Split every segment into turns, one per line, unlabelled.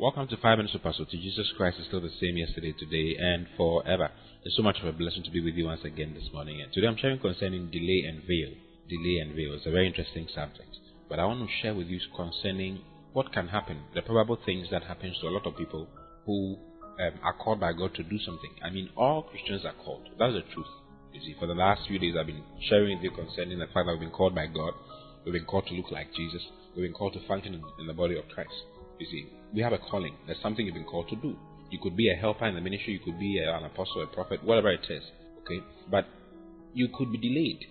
Welcome to Five Minutes with Pastor. Jesus Christ is still the same yesterday, today, and forever. It's so much of a blessing to be with you once again this morning. And today I'm sharing concerning delay and veil. Delay and veil. It's a very interesting subject. But I want to share with you concerning what can happen, the probable things that happens to a lot of people who um, are called by God to do something. I mean, all Christians are called. That's the truth. You see, for the last few days I've been sharing with you concerning the fact that we've been called by God. We've been called to look like Jesus. We've been called to function in the body of Christ. You see, we have a calling. There's something you've been called to do. You could be a helper in the ministry. You could be an apostle, a prophet, whatever it is. Okay, but you could be delayed,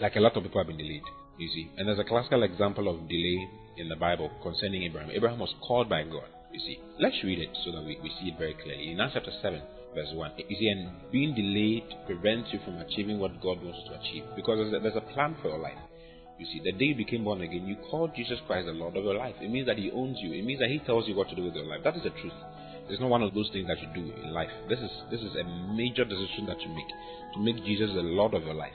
like a lot of people have been delayed. You see, and there's a classical example of delay in the Bible concerning Abraham. Abraham was called by God. You see, let's read it so that we, we see it very clearly. In Acts chapter 7, verse 1. You see, and being delayed prevents you from achieving what God wants to achieve because there's a, there's a plan for your life. You see, the day you became born again, you called Jesus Christ the Lord of your life. It means that He owns you. It means that He tells you what to do with your life. That is the truth. It's not one of those things that you do in life. This is this is a major decision that you make to make Jesus the Lord of your life.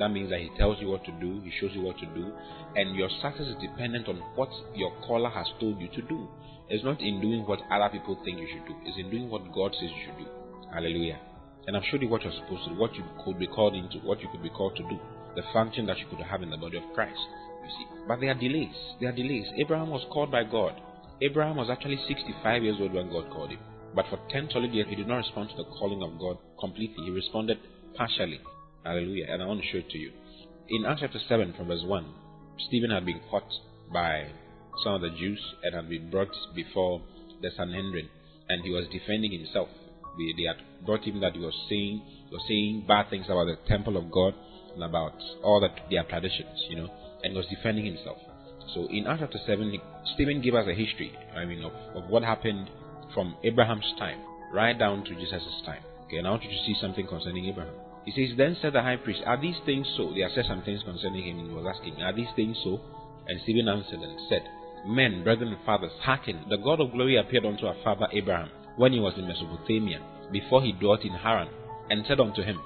That means that He tells you what to do, He shows you what to do, and your success is dependent on what your caller has told you to do. It's not in doing what other people think you should do. It's in doing what God says you should do. Hallelujah. And I've showed you what you're supposed to what you could be called into, what you could be called to do the function that you could have in the body of Christ. You see. But there are delays. There are delays. Abraham was called by God. Abraham was actually 65 years old when God called him. But for 10 solid years, he did not respond to the calling of God completely. He responded partially. Hallelujah. And I want to show it to you. In Acts chapter 7, from verse 1, Stephen had been caught by some of the Jews and had been brought before the Sanhedrin, and he was defending himself. They, they had brought him that he was saying, he was saying bad things about the temple of God and about all that their traditions, you know, and he was defending himself. So in Acts chapter 7, Stephen gave us a history, I mean, of, of what happened from Abraham's time right down to Jesus' time. Okay, and I want you to see something concerning Abraham. He says, Then said the high priest, Are these things so? They said some things concerning him, and he was asking, Are these things so? And Stephen answered and said, Men, brethren, and fathers, hearken. The God of glory appeared unto our father Abraham when he was in Mesopotamia, before he dwelt in Haran, and said unto him,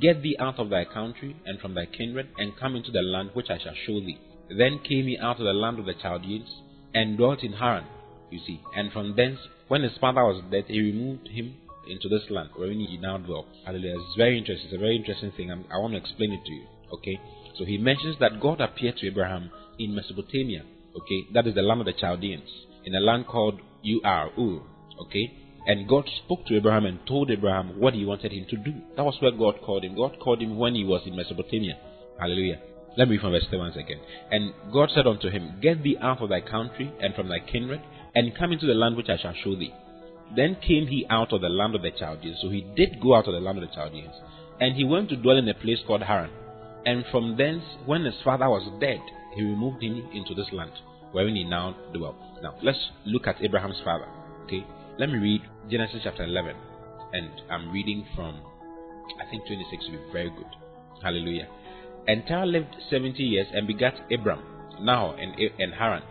Get thee out of thy country and from thy kindred, and come into the land which I shall show thee. Then came he out of the land of the Chaldeans, and dwelt in Haran, you see. And from thence, when his father was dead, he removed him into this land wherein he now dwelt. Hallelujah. It's very interesting. It's a very interesting thing. I'm, i want to explain it to you. Okay? So he mentions that God appeared to Abraham in Mesopotamia. Okay? That is the land of the Chaldeans. In a land called Ur. Ur. Okay? And God spoke to Abraham and told Abraham what he wanted him to do. That was where God called him. God called him when he was in Mesopotamia. Hallelujah. Let me read from verse 7 once again. And God said unto him, Get thee out of thy country and from thy kindred, and come into the land which I shall show thee. Then came he out of the land of the Chaldeans. So he did go out of the land of the Chaldeans. And he went to dwell in a place called Haran. And from thence, when his father was dead, he removed him into this land, wherein he now dwelt. Now, let's look at Abraham's father. Okay? Let me read Genesis chapter 11. And I'm reading from, I think 26 will be very good. Hallelujah. And Terah lived 70 years and begat Abram, Nahor, and, and Haran.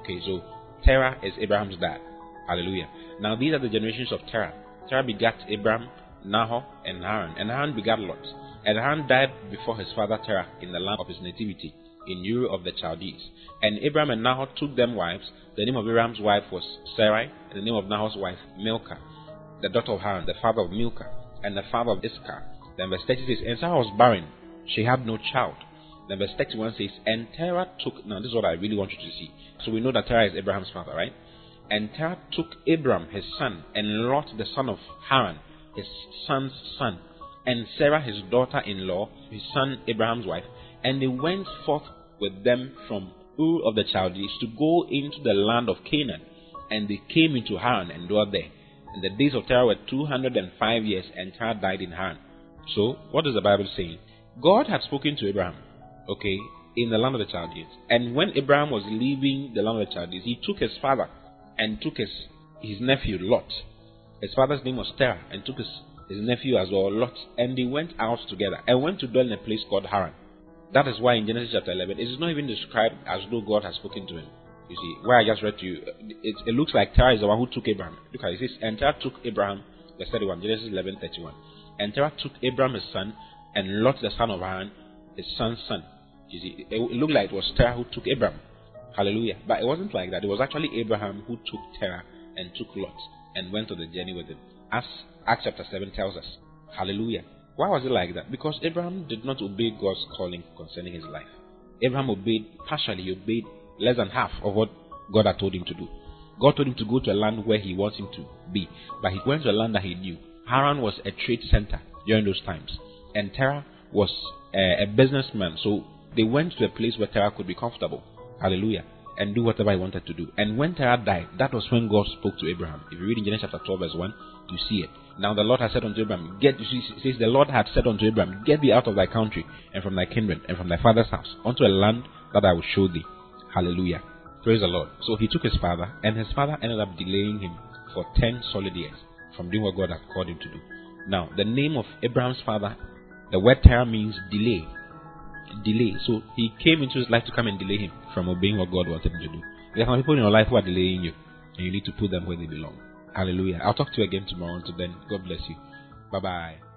Okay, so Terah is Abraham's dad. Hallelujah. Now these are the generations of Terah. Terah begat Abram, Nahor, and Haran. And Haran begat Lot. And Haran died before his father Terah in the land of his nativity, in Ur of the Chaldees. And Abram and Nahor took them wives. The name of Abram's wife was Sarai, and the name of Nahor's wife Milcah, the daughter of Haran, the father of Milcah, and the father of Iscah. Then verse 30 says, And Sarah was barren, she had no child. Then verse 31 says, And Terah took, now this is what I really want you to see. So we know that Terah is Abraham's father, right? And Terah took Abram, his son, and Lot, the son of Haran, his son's son, and Sarah, his daughter in law, his son Abraham's wife, and they went forth with them from Ur of the Chaldees to go into the land of Canaan. And they came into Haran and dwelt there. And the days of Terah were 205 years, and Terah died in Haran. So, what is the Bible saying? God had spoken to Abraham, okay, in the land of the Chaldees. And when Abraham was leaving the land of the Chaldees, he took his father and took his, his nephew Lot. His father's name was Terah, and took his, his nephew as well, Lot. And they went out together and went to dwell in a place called Haran. That is why in Genesis chapter 11, it is not even described as though God has spoken to him. You see, where I just read to you, it, it looks like Terah is the one who took Abraham. Look at it. It says, And Terah took Abraham, verse 31, Genesis 11, 31. And Terah took Abraham his son, and Lot the son of Haran, his son's son. You see, it, it looked like it was Terah who took Abraham. Hallelujah. But it wasn't like that. It was actually Abraham who took Terah and took Lot and went on the journey with him. As Acts chapter 7 tells us. Hallelujah. Why was it like that? Because Abraham did not obey God's calling concerning his life. Abraham obeyed partially, he obeyed less than half of what God had told him to do. God told him to go to a land where he wants him to be, but he went to a land that he knew. Haran was a trade center during those times, and Terah was a, a businessman, so they went to a place where Terah could be comfortable. Hallelujah. And do whatever he wanted to do. And when Terah died, that was when God spoke to Abraham. If you read in Genesis chapter 12, verse 1, you see it. Now the Lord has said unto Abraham, Get says the Lord had said unto Abraham, Get thee out of thy country and from thy kindred and from thy father's house unto a land that I will show thee. Hallelujah. Praise the Lord. So he took his father, and his father ended up delaying him for ten solid years from doing what God had called him to do. Now, the name of Abraham's father, the word Terah means delay. Delay. So he came into his life to come and delay him from obeying what God wanted him to do. There are some people in your life who are delaying you, and you need to put them where they belong. Hallelujah. I'll talk to you again tomorrow. Until then, God bless you. Bye bye.